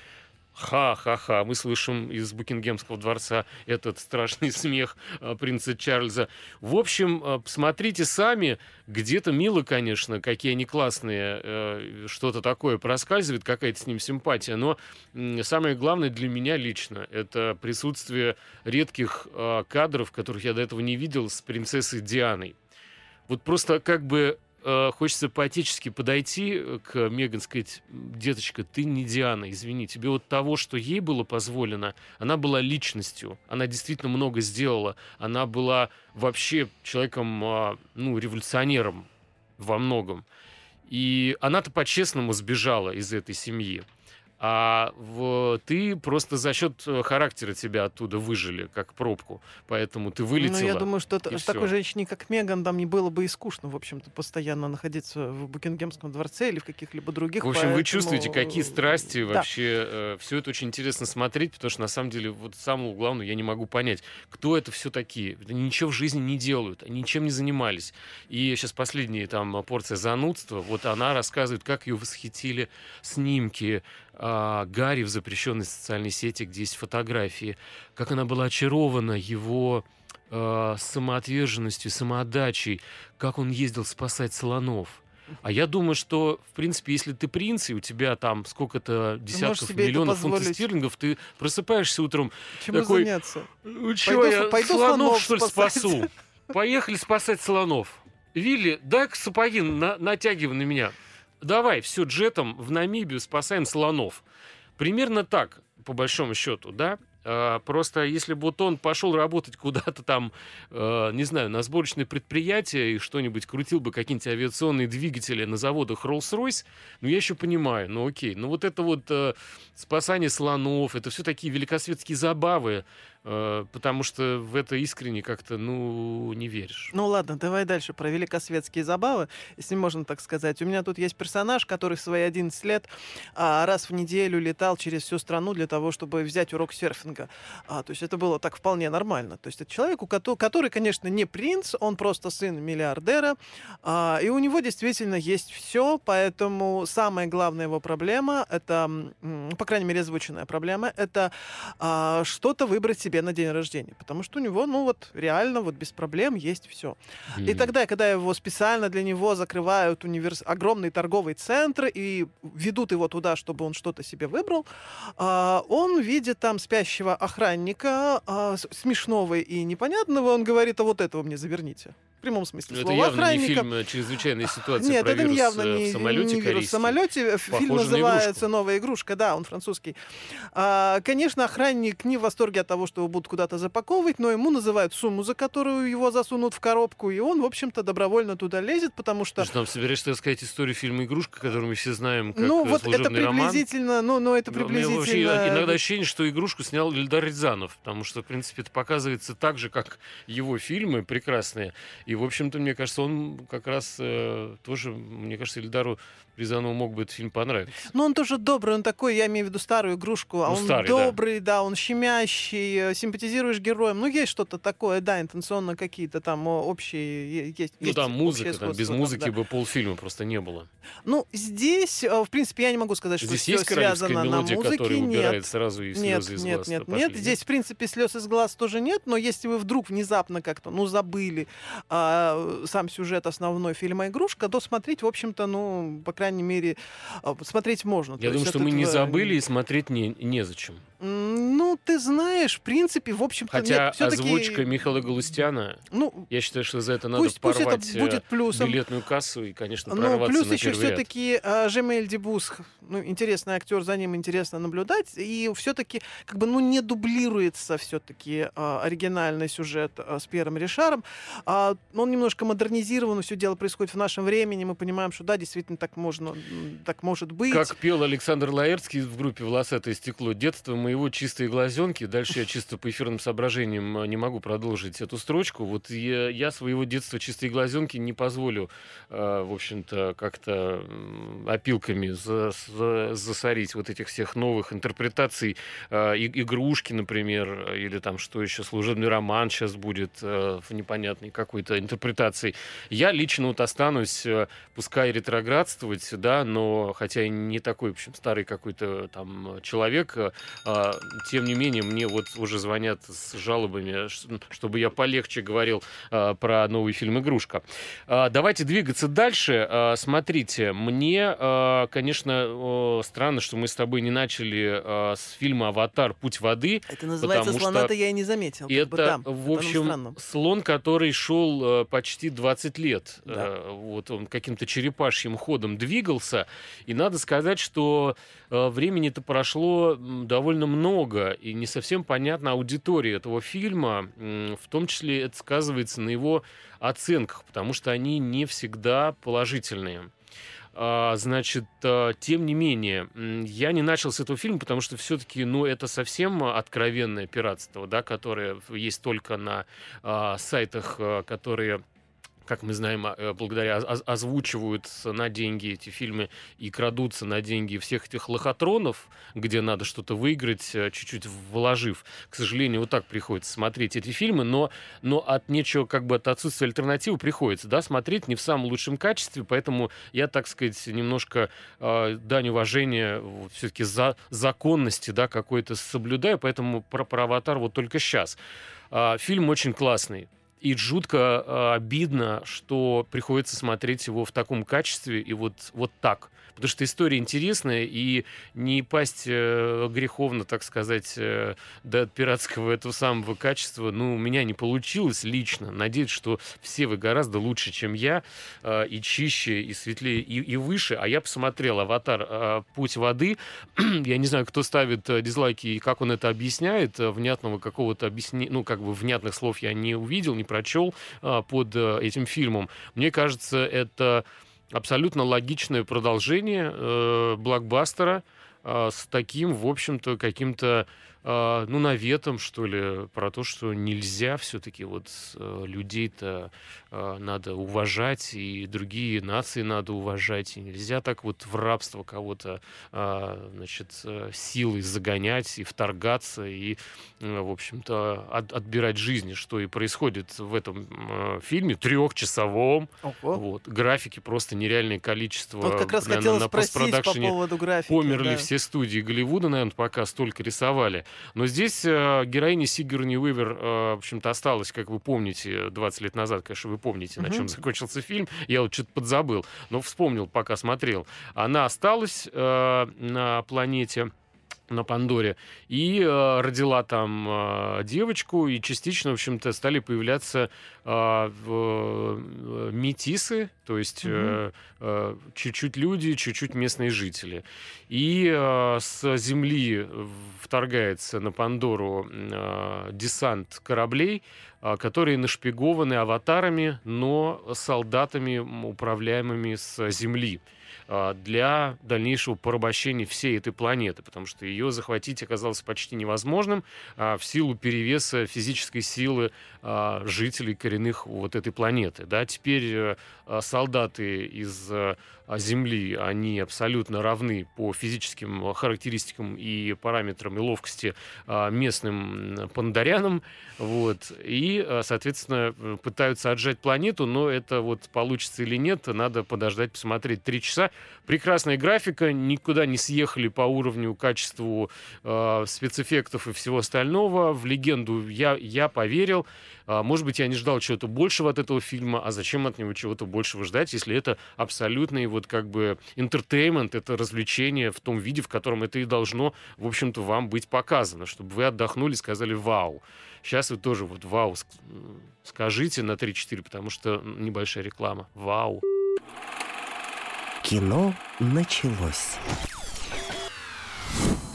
Ха-ха-ха, мы слышим из Букингемского дворца этот страшный смех э, принца Чарльза. В общем, э, посмотрите сами, где-то мило, конечно, какие они классные, э, что-то такое проскальзывает, какая-то с ним симпатия, но самое главное для меня лично это присутствие редких кадров, которых я до этого не видел, с принцессой Дианой. Вот просто как бы э, хочется поэтически подойти э, к Меган, сказать, деточка, ты не Диана, извини, тебе вот того, что ей было позволено, она была личностью, она действительно много сделала, она была вообще человеком, э, ну, революционером во многом. И она-то по-честному сбежала из этой семьи а в, ты просто за счет э, характера тебя оттуда выжили, как пробку. Поэтому ты вылетела. Ну, я думаю, что это, такой женщине, как Меган, там не было бы и скучно, в общем-то, постоянно находиться в Букингемском дворце или в каких-либо других. В общем, поэтому... вы чувствуете, какие страсти да. вообще. Э, все это очень интересно смотреть, потому что на самом деле, вот самое главное, я не могу понять, кто это все такие. Они ничего в жизни не делают, они ничем не занимались. И сейчас последняя там порция занудства, вот она рассказывает, как ее восхитили снимки, а, Гарри в запрещенной социальной сети, где есть фотографии, как она была очарована его э, самоотверженностью, самоотдачей, как он ездил спасать слонов. А я думаю, что, в принципе, если ты принц, и у тебя там сколько-то десятков миллионов фунтов стерлингов, ты просыпаешься утром Чем такой... заняться? Ну, чё, я пойду слонов, что ли, спасать? спасу? Поехали спасать слонов. Вилли, дай-ка сапоги на, натягивай на меня. Давай, все, джетом в Намибию спасаем слонов. Примерно так, по большому счету, да? А, просто если бы вот он пошел работать куда-то там, э, не знаю, на сборочное предприятие и что-нибудь крутил бы какие-нибудь авиационные двигатели на заводах Rolls-Royce, ну я еще понимаю, ну окей. Но вот это вот э, спасание слонов, это все такие великосветские забавы, потому что в это искренне как-то, ну, не веришь. Ну ладно, давай дальше про великосветские забавы, если можно так сказать. У меня тут есть персонаж, который в свои 11 лет а, раз в неделю летал через всю страну для того, чтобы взять урок серфинга. А, то есть это было так вполне нормально. То есть это человек, который, конечно, не принц, он просто сын миллиардера, а, и у него действительно есть все, поэтому самая главная его проблема, это, по крайней мере, озвученная проблема, это а, что-то выбрать себе на день рождения, потому что у него, ну вот, реально вот без проблем есть все. Mm-hmm. И тогда, когда его специально для него закрывают универс... огромные торговые центры и ведут его туда, чтобы он что-то себе выбрал, а, он видит там спящего охранника, а, смешного и непонятного, он говорит, а вот этого мне заверните в прямом смысле Но слова. Это явно охранника. не фильм э, «Чрезвычайная ситуация» Нет, про это вирус явно э, не, в самолете не вирус в самолете. Похоже Фильм называется «Новая игрушка». Да, он французский. А, конечно, охранник не в восторге от того, что его будут куда-то запаковывать, но ему называют сумму, за которую его засунут в коробку, и он, в общем-то, добровольно туда лезет, потому что... Ты там собираешься сказать историю фильма «Игрушка», которую мы все знаем как Ну, э, вот это приблизительно, роман. ну, ну, это приблизительно... У меня вообще иногда ощущение, что «Игрушку» снял Ильдар Рязанов, потому что, в принципе, это показывается так же, как его фильмы прекрасные. И, в общем-то, мне кажется, он как раз э, тоже, мне кажется, Ильдару Рязанову мог бы этот фильм понравиться. Ну, он тоже добрый, он такой, я имею в виду старую игрушку, а ну, он старый, добрый, да. да, он щемящий, э, симпатизируешь героем. Ну, есть что-то такое, да, интенционно какие-то там общие есть. Ну, там музыка, там, без музыки там, да. бы полфильма просто не было. Ну, здесь, э, в принципе, я не могу сказать, здесь что есть все связано мелодия, на музыке. Которая убирает нет, сразу и нет, из нет, глаз. Нет, пошли, нет, здесь, в принципе, слез из глаз тоже нет, но если вы вдруг внезапно как-то, ну, забыли а, сам сюжет основной фильма «Игрушка», то смотреть, в общем-то, ну, по крайней мере, а, смотреть можно. Я думаю, что мы не забыли и смотреть не, незачем. Ну, ты знаешь, в принципе, в общем-то, Хотя нет, озвучка Михаила Галустяна, ну, я считаю, что за это надо пусть, порвать пусть это будет э, плюсом. билетную кассу и, конечно, ну, прорваться плюс на еще все-таки uh, Жемель Дебус, ну, интересный актер, за ним интересно наблюдать, и все-таки, как бы, ну, не дублируется все-таки uh, оригинальный сюжет uh, с Пьером Ришаром. Uh, он немножко модернизирован, все дело происходит в нашем времени, мы понимаем, что да, действительно так можно, так может быть. Как пел Александр Лаэртский в группе «Волосатое стекло», детство моего чистые глазенки. Дальше я чисто по эфирным соображениям не могу продолжить эту строчку. Вот я, я своего детства чистые глазенки не позволю, э, в общем-то, как-то опилками за, за, засорить вот этих всех новых интерпретаций э, игрушки, например, или там что еще, служебный роман сейчас будет э, в непонятной какой-то интерпретации. Я лично вот останусь, э, пускай ретроградствовать, да, но хотя и не такой, в общем, старый какой-то там человек, э, тем не менее, мне вот уже звонят с жалобами, чтобы я полегче говорил э, про новый фильм «Игрушка». Э, давайте двигаться дальше. Э, смотрите, мне, э, конечно, э, странно, что мы с тобой не начали э, с фильма «Аватар. Путь воды». Это называется «Слона»-то я и не заметил. Это, бы, да, в общем, слон, который шел э, почти 20 лет. Да. Э, вот он каким-то черепашьим ходом двигался. И надо сказать, что времени-то прошло довольно много, и не совсем понятна аудитория этого фильма. В том числе это сказывается на его оценках, потому что они не всегда положительные. А, значит, а, тем не менее, я не начал с этого фильма, потому что все-таки, ну, это совсем откровенное пиратство, да, которое есть только на а, сайтах, которые как мы знаем, а, э, благодаря озвучивают на деньги эти фильмы и крадутся на деньги всех этих лохотронов, где надо что-то выиграть, э, чуть-чуть вложив. К сожалению, вот так приходится смотреть эти фильмы, но, но от нечего, как бы от отсутствия альтернативы приходится, да, смотреть не в самом лучшем качестве, поэтому я, так сказать, немножко э, дань уважения все-таки за законности, да, какой-то соблюдаю, поэтому про, про «Аватар» вот только сейчас. Э, фильм очень классный и жутко э, обидно, что приходится смотреть его в таком качестве и вот, вот так. Потому что история интересная, и не пасть э, греховно, так сказать, э, до пиратского этого самого качества, ну, у меня не получилось лично. Надеюсь, что все вы гораздо лучше, чем я, э, и чище, и светлее, и, и выше. А я посмотрел «Аватар. Путь воды». я не знаю, кто ставит дизлайки и как он это объясняет. Внятного какого-то объяснения, ну, как бы внятных слов я не увидел, не прочел под этим фильмом. Мне кажется, это абсолютно логичное продолжение э, блокбастера э, с таким, в общем-то, каким-то э, ну, наветом, что ли, про то, что нельзя все-таки вот э, людей-то э, надо уважать, и другие нации надо уважать, и нельзя так вот в рабство кого-то, э, значит, э, силой загонять и вторгаться, и, э, в общем-то, от, отбирать жизни, что и происходит в этом э, фильме, трехчасовом. Ого. Вот. Графики просто нереальное количество. Вот как раз на- хотела на спросить по поводу графики. Померли да. все студии Голливуда, наверное, пока столько рисовали. Но здесь э, героиня Сигурни Уивер, э, в общем-то, осталась, как вы помните, 20 лет назад, конечно, вы помните, на чем закончился фильм. Я вот что-то подзабыл, но вспомнил, пока смотрел. Она осталась э, на планете на Пандоре и э, родила там э, девочку и частично, в общем-то, стали появляться э, э, метисы, то есть э, э, чуть-чуть люди, чуть-чуть местные жители. И э, с Земли вторгается на Пандору э, десант кораблей, э, которые нашпигованы аватарами, но солдатами, управляемыми с Земли для дальнейшего порабощения всей этой планеты, потому что ее захватить оказалось почти невозможным а, в силу перевеса физической силы а, жителей коренных вот этой планеты. Да, теперь э, а, солдаты из э, а, Земли, они абсолютно равны по физическим характеристикам и параметрам и ловкости а, местным пандарянам, вот, и, а, соответственно, э, пытаются отжать планету, но это вот получится или нет, надо подождать, посмотреть. Три часа. Прекрасная графика, никуда не съехали по уровню, качеству э, спецэффектов и всего остального. В легенду я, я поверил. А, может быть, я не ждал чего-то большего от этого фильма, а зачем от него чего-то большего ждать, если это абсолютный вот как бы интертеймент, это развлечение в том виде, в котором это и должно, в общем-то, вам быть показано, чтобы вы отдохнули, сказали «Вау!». Сейчас вы тоже вот «Вау!» ск- скажите на 3-4, потому что небольшая реклама. «Вау!». Кино началось.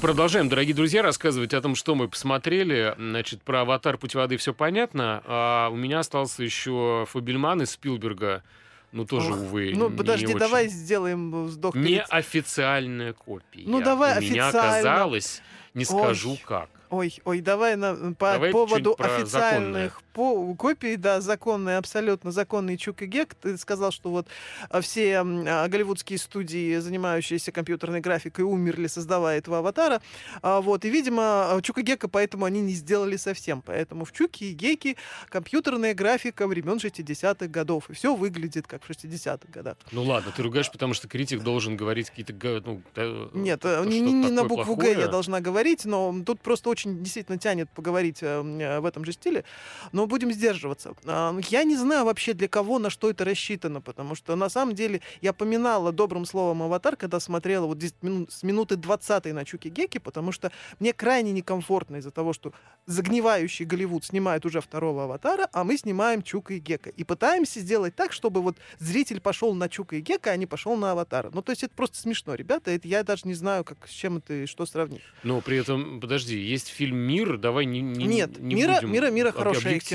Продолжаем, дорогие друзья, рассказывать о том, что мы посмотрели. Значит, про «Аватар. Путь воды» все понятно. А у меня остался еще Фабельман из Спилберга. Ну, тоже, Ох, увы, Ну, не подожди, очень. давай сделаем вздох. перед- Неофициальная копия. Ну, давай У меня официально. оказалось, не скажу Ой. как. Ой, ой, давай на, по Давай поводу официальных по, копий, да, законные, абсолютно законные Чук и Гек. Ты сказал, что вот а, все а, голливудские студии, занимающиеся компьютерной графикой, умерли, создавая этого аватара. А, вот, и, видимо, Чук и Гека поэтому они не сделали совсем. Поэтому в Чуке и Геке компьютерная графика времен 60-х годов. И все выглядит как в 60-х годах. Ну ладно, ты ругаешь, потому что критик должен говорить какие-то... Ну, да, Нет, то, э, не, не- на букву Г я должна говорить, но тут просто очень действительно тянет поговорить э, э, в этом же стиле. Но будем сдерживаться. А, Я не знаю вообще, для кого, на что это рассчитано, потому что на самом деле я поминала добрым словом «Аватар», когда смотрела вот здесь мину- с минуты 20 на Чуки Геки, потому что мне крайне некомфортно из-за того, что загнивающий Голливуд снимает уже второго «Аватара», а мы снимаем Чука и Гека. И пытаемся сделать так, чтобы вот зритель пошел на Чука и Гека, а не пошел на «Аватара». Ну, то есть это просто смешно, ребята. Это я даже не знаю, как, с чем это и что сравнить. Но при этом, подожди, есть фильм «Мир», давай не, не Нет, не «Мира- будем «Мира- «Мира» об-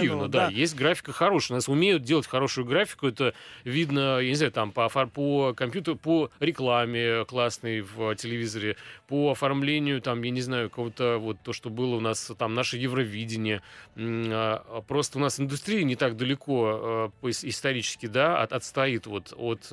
кино, да. да. Есть графика хорошая, у нас умеют делать хорошую графику, это видно, я не знаю, там по, по компьютеру, по рекламе классной в телевизоре, по оформлению, там, я не знаю, кого-то, вот то, что было у нас, там, наше Евровидение, а, а просто у нас индустрия не так далеко по ис- исторически, да, от- отстоит вот от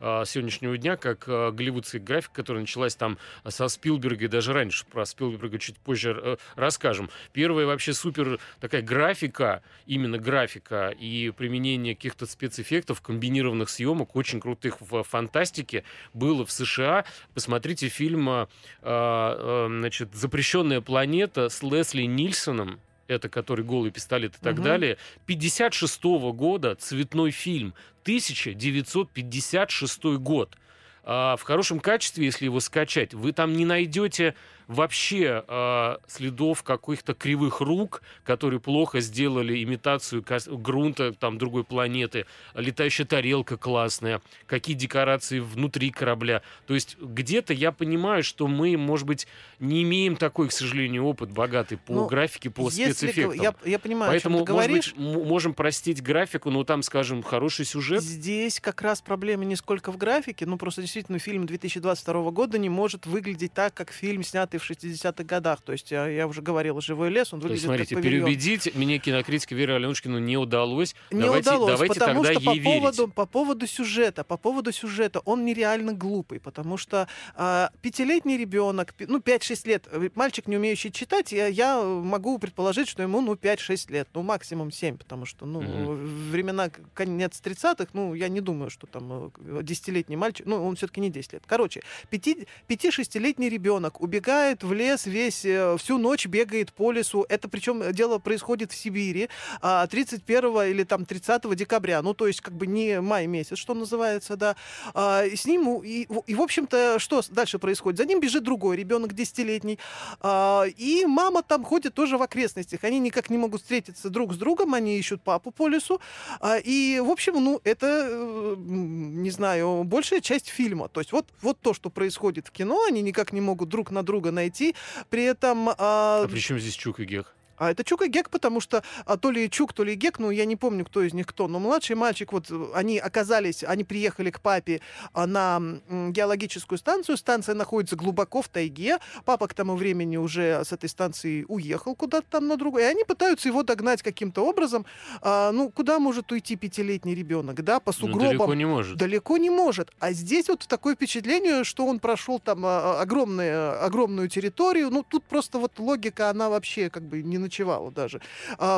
а, сегодняшнего дня, как голливудская графика, которая началась там со Спилберга и даже раньше, про Спилберга чуть позже э, расскажем. Первая вообще супер такая графика, именно графика и применение каких-то спецэффектов, комбинированных съемок, очень крутых в фантастике, было в США. Посмотрите фильм, э, э, значит, «Запрещенная планета» с Лесли Нильсоном. это который «Голый пистолет» и так Мгм. далее, 56 года цветной фильм, 1956 год. А, в хорошем качестве, если его скачать, вы там не найдете вообще а, следов каких-то кривых рук, которые плохо сделали имитацию грунта там другой планеты, летающая тарелка классная, какие декорации внутри корабля. То есть где-то я понимаю, что мы, может быть, не имеем такой, к сожалению, опыт богатый по Ну, графике, по Если спецэффектам. Я, я понимаю, Поэтому, о чем ты может говоришь. быть, можем простить графику, но там, скажем, хороший сюжет. Здесь как раз проблема не сколько в графике, ну просто действительно фильм 2022 года не может выглядеть так, как фильм, снятый в 60-х годах. То есть я, я уже говорил, «Живой лес», он То есть, выглядит смотрите, как павильон. переубедить мне кинокритике Вере Аленушкину не удалось. Не давайте, удалось, давайте потому тогда что по ей верить. поводу, по поводу сюжета, по поводу сюжета, он нереально глупый, потому что а, пятилетний ребенок, ну 5-6 лет, э, мальчик, не умеющий читать, я, я могу предположить, что ему ну 5-6 лет, ну максимум 7, потому что ну Мгм. времена конец 30-х, ну я не думаю, что там э, десятилетний мальчик, ну он все-таки не 10 лет. Короче, 5-6-летний ребенок убегает в лес весь, э, всю ночь бегает по лесу, это причем дело происходит в Сибири, а, 31 или там 30 декабря, ну то есть как бы не май месяц, что называется, да. А, и с ним, и, и, в общем-то, что дальше происходит? За ним бежит другой ребенок, десятилетний, а, и мама там ходит тоже в окрестностях. Они никак не могут встретиться друг с другом, они ищут папу по лесу, а, и, в общем, ну это, э, не знаю, большая часть фильма. То есть вот, вот то, что происходит в кино, они никак не могут друг на друга найти, при этом... а, А при чем здесь Чук и Гех? А это Чук и Гек, потому что а, то ли Чук, то ли Гек, ну я не помню, кто из них кто, но младший мальчик, вот они оказались, они приехали к папе а, на геологическую станцию, станция находится глубоко в тайге, папа к тому времени уже с этой станции уехал куда-то там на другой, и они пытаются его догнать каким-то образом, А, ну куда может уйти пятилетний ребенок, да, по Ну, сугробам, далеко не может. Далеко не может. А здесь вот такое впечатление, что он прошел там а, огромную, огромную территорию. Ну, тут просто вот логика, она вообще как бы не ночевала даже.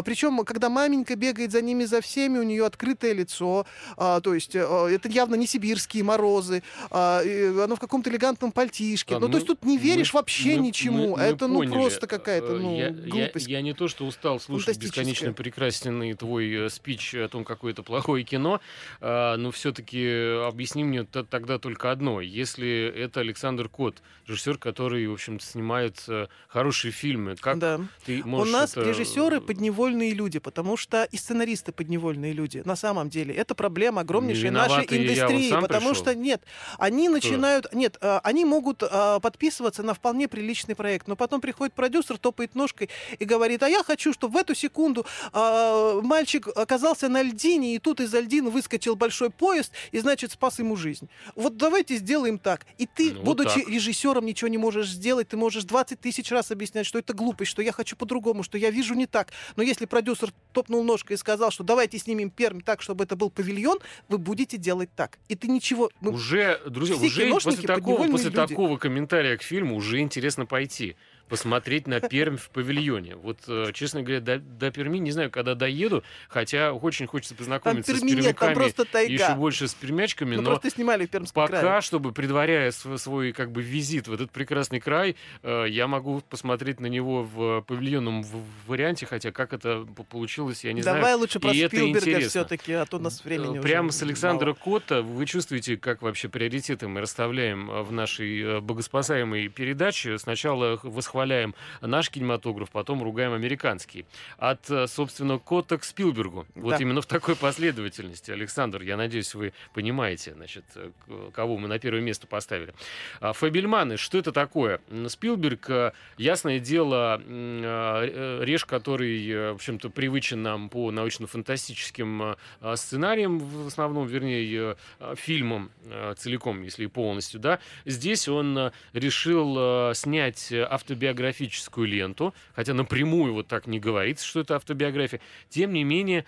причем, когда маменька бегает за ними, за всеми, у нее открытое лицо. а, то есть а, это явно не сибирские морозы. а, и оно в каком-то элегантном пальтишке. А, ну, то мы- есть тут не веришь мы- вообще мы- ничему. мы- мы это ну поняли. просто какая-то Э, ну, я, я- глупость. Я, не то, что устал слушать бесконечно прекрасный твой э, спич о том, какое это плохое кино, а, но все-таки объясни мне тогда только одно. Если это Александр Кот, режиссер, который, в общем снимает хорошие фильмы, как Да. ты можешь нас это- режиссеры подневольные люди, потому что и сценаристы подневольные люди. На самом деле это проблема огромнейшей нашей индустрии, сам потому пришел? что нет, они начинают, нет, э, они могут э, подписываться на вполне приличный проект, но потом приходит продюсер, топает ножкой и говорит, а я хочу, чтобы в эту секунду э, мальчик оказался на льдине, и тут из льдины выскочил большой поезд, и значит спас ему жизнь. Вот давайте сделаем так. И ты, Ну, вот будучи так. режиссером, ничего не можешь сделать, ты можешь 20 тысяч раз объяснять, что это глупость, что я хочу по-другому, что я вижу не так. Но если продюсер топнул ножкой и сказал, что давайте снимем Пермь так, чтобы это был павильон, вы будете делать так. И ты ничего... мы- Уже, друзья, все уже после такого, после люди. такого комментария к фильму уже интересно пойти посмотреть на Пермь в павильоне. Вот, э, честно говоря, до, до Перми не знаю, когда доеду, хотя очень хочется Там познакомиться с Перми нет, там пермяками, просто тайга. еще больше с пермячками, Мы но просто снимали в Пермском пока, крае. чтобы предваряя св- свой как бы визит в этот прекрасный край, э, я могу посмотреть на него в павильонном варианте, хотя как это получилось, я не Давай знаю. лучше про И Спилберга все-таки, а то у нас времени Э, уже Прямо с Александра мало. Котта вы чувствуете, как вообще приоритеты мы расставляем в нашей богоспасаемой передаче. Сначала х- восхваляем наш кинематограф, потом ругаем американский. От, э, собственно, Котта к Спилбергу. Вот Да. именно в такой последовательности. Александр, я надеюсь, вы понимаете, значит, э, кого мы на первое место поставили. А, Фабельманы, что это такое? Спилберг, э, ясное дело, э, реж, который, в общем-то, привычен нам по научно-фантастическим э, сценариям, в основном, вернее, фильмам целиком, если и полностью, да. Здесь он решил снять э, автобиографическую ленту, хотя напрямую вот так не говорится, что это автобиография. Тем не менее,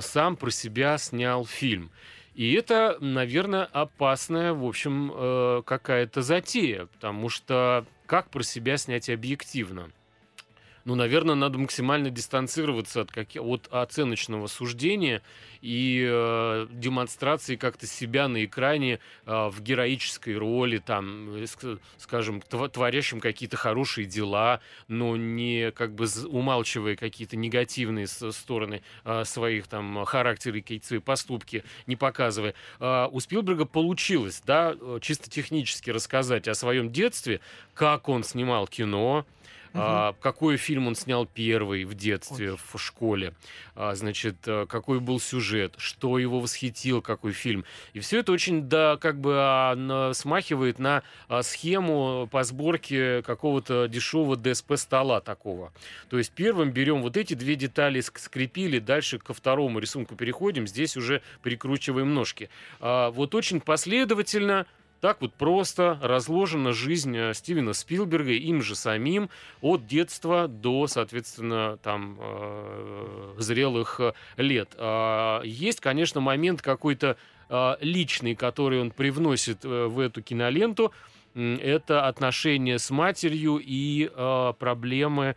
сам про себя снял фильм. И это, наверное, опасная, в общем, э, какая-то затея, потому что как про себя снять объективно? Ну, наверное, надо максимально дистанцироваться от, как... от оценочного суждения и э, демонстрации как-то себя на экране э, в героической роли, там, э, скажем, творящим какие-то хорошие дела, но не как бы умалчивая какие-то негативные стороны э, своих там характера и какие-то свои поступки, не показывая. Э, у Спилберга получилось, да, э, чисто технически рассказать о своем детстве, как он снимал кино, а, какой фильм он снял первый в детстве, Ой. в школе, а, значит, а, какой был сюжет, что его восхитил, какой фильм. И все это очень, да, как бы а, смахивает на а, схему по сборке какого-то дешевого ДСП-стола такого. То есть первым берем вот эти две детали, скрепили, дальше ко второму рисунку переходим, здесь уже прикручиваем ножки. А, вот очень последовательно так вот просто разложена жизнь э, Стивена Спилберга им же самим от детства до, соответственно, там э, зрелых э, лет. А, есть, конечно, момент какой-то личный, который он привносит в эту киноленту. Это отношения с матерью и проблемы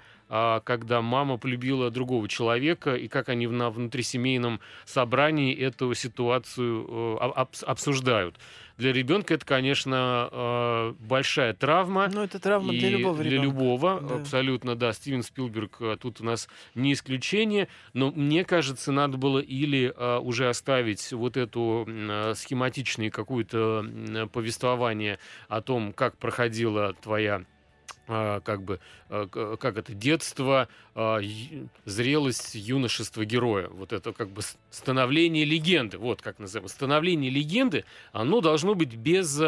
когда мама полюбила другого человека, и как они на внутрисемейном собрании эту ситуацию обсуждают для ребенка это, конечно, э, большая травма. Ну, это травма и для любого Для ребенка. любого, да. абсолютно, да. Стивен Спилберг э, тут у нас не исключение. Но мне кажется, надо было или э, уже оставить вот эту схематичное какое-то повествование о том, как проходила твоя а, как бы, а, как это, детство, а, зрелость, юношество героя. Вот это как бы становление легенды, вот как называем. Становление легенды, оно должно быть без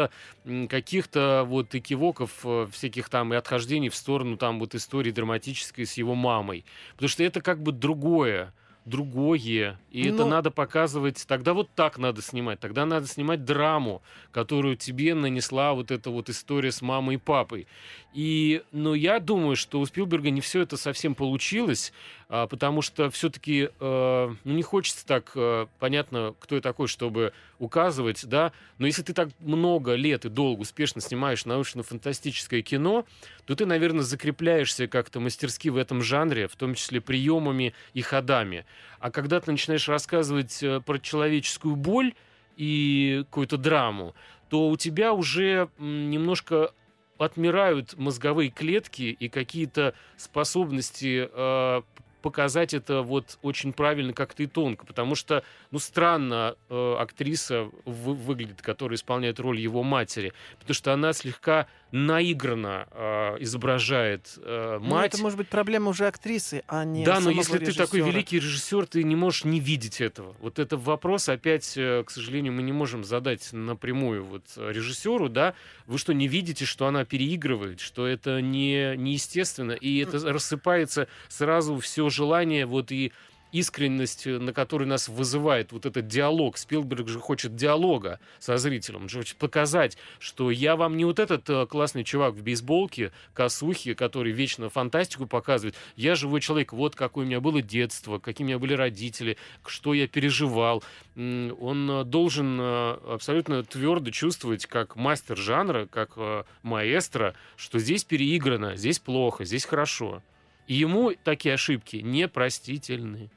каких-то вот экивоков, всяких там и отхождений в сторону там вот истории драматической с его мамой. Потому что это как бы другое другое, и ну... это надо показывать. Тогда вот так надо снимать. Тогда надо снимать драму, которую тебе нанесла вот эта вот история с мамой и папой. И, но я думаю, что у Спилберга не все это совсем получилось, а, потому что все-таки э, ну, не хочется так, э, понятно, кто я такой, чтобы указывать, да, но если ты так много лет и долго успешно снимаешь научно-фантастическое кино, то ты, наверное, закрепляешься как-то мастерски в этом жанре, в том числе приемами и ходами. А когда ты начинаешь рассказывать э, про человеческую боль и какую-то драму, то у тебя уже немножко отмирают мозговые клетки и какие-то способности э, показать это вот очень правильно, как-то и тонко, потому что, ну, странно э, актриса вы, выглядит, которая исполняет роль его матери, потому что она слегка наигранно э, изображает э, мать. Ну, это может быть проблема уже актрисы, а не Да, но если режиссера. ты такой великий режиссер, ты не можешь не видеть этого. Вот это вопрос, опять, э, к сожалению, мы не можем задать напрямую вот режиссеру, да, вы что, не видите, что она переигрывает, что это не неестественно, и это рассыпается сразу все желание вот и искренность, э, на которую нас вызывает вот этот диалог. Спилберг же хочет диалога со зрителем. Он же хочет показать, что я вам не вот этот э, классный чувак в бейсболке, косухе, который вечно фантастику показывает. Я живой человек. Вот какое у меня было детство, какие у меня были родители, что я переживал. Он э, должен абсолютно твердо чувствовать, как мастер жанра, как маэстро, что здесь переиграно, здесь плохо, здесь хорошо. И ему такие ошибки непростительны.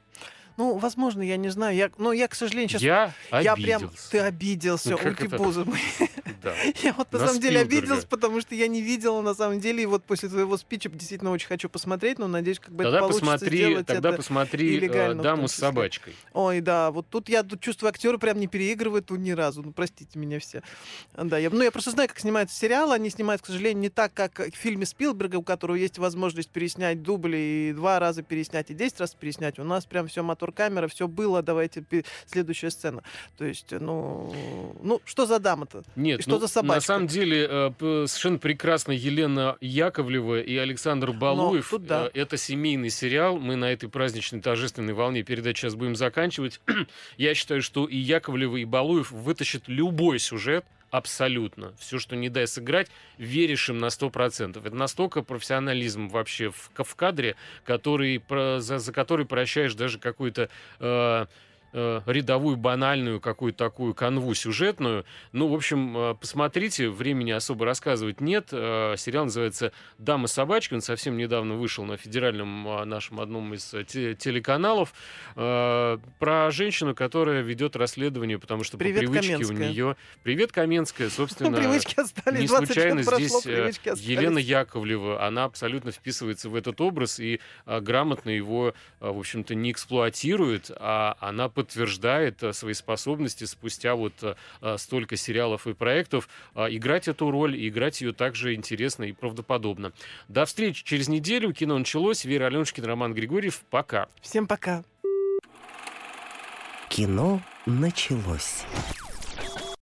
Ну, возможно, я не знаю. Я, ну, я, к сожалению, сейчас... Я Я прям... Ты обиделся. Ну, Ой. Да. Я вот на, На самом деле обиделась, потому что я не видела на самом деле. И вот после твоего спича действительно очень хочу посмотреть, но надеюсь, как бы Тогда это получится посмотри, сделать тогда это посмотри э, легально даму с собачкой. Ой, да, вот тут я тут чувствую, актеры прям не переигрывают ни разу. Ну, простите меня все. Да, я, ну, я просто знаю, как снимаются сериалы. Они снимают, к сожалению, не так, как в фильме Спилберга, у которого есть возможность переснять дубли и два раза переснять, и десять раз переснять. У нас прям все мотор-камера, все было, давайте следующая сцена. То есть, ну, ну что за дама-то? Нет, И что ну, за собачка? на самом деле э, совершенно прекрасно Елена Яковлева и Александр Балуев. тут да. Э, Это семейный сериал. Мы на этой праздничной торжественной волне передачи сейчас будем заканчивать. Я считаю, что и Яковлева, и Балуев вытащат любой сюжет, абсолютно. Все, что не дай сыграть, веришь им на 100%. Это настолько профессионализм вообще в, в кадре, который, за, за который прощаешь даже какой-то... э, э, рядовую, банальную какую-то такую канву сюжетную. Ну, в общем, э, посмотрите, времени особо рассказывать нет. Э, сериал называется «Дама с собачкой». Он совсем недавно вышел на федеральном э, нашем одном из те- телеканалов. Э, про женщину, которая ведет расследование, потому что Привет, по привычке Каменская. у нее... Привет, Каменская, собственно. Привычки остались, Не 20 случайно прошло, здесь э. Елена Яковлева, она абсолютно вписывается в этот образ и грамотно его, в общем-то, не эксплуатирует, а она подтверждает а, свои способности спустя вот а, а, столько сериалов и проектов а, играть эту роль и играть ее также интересно и правдоподобно. До встречи через неделю. Кино началось. Вера Аленушкина, Роман Григорьев. Пока. Всем пока. Кино началось.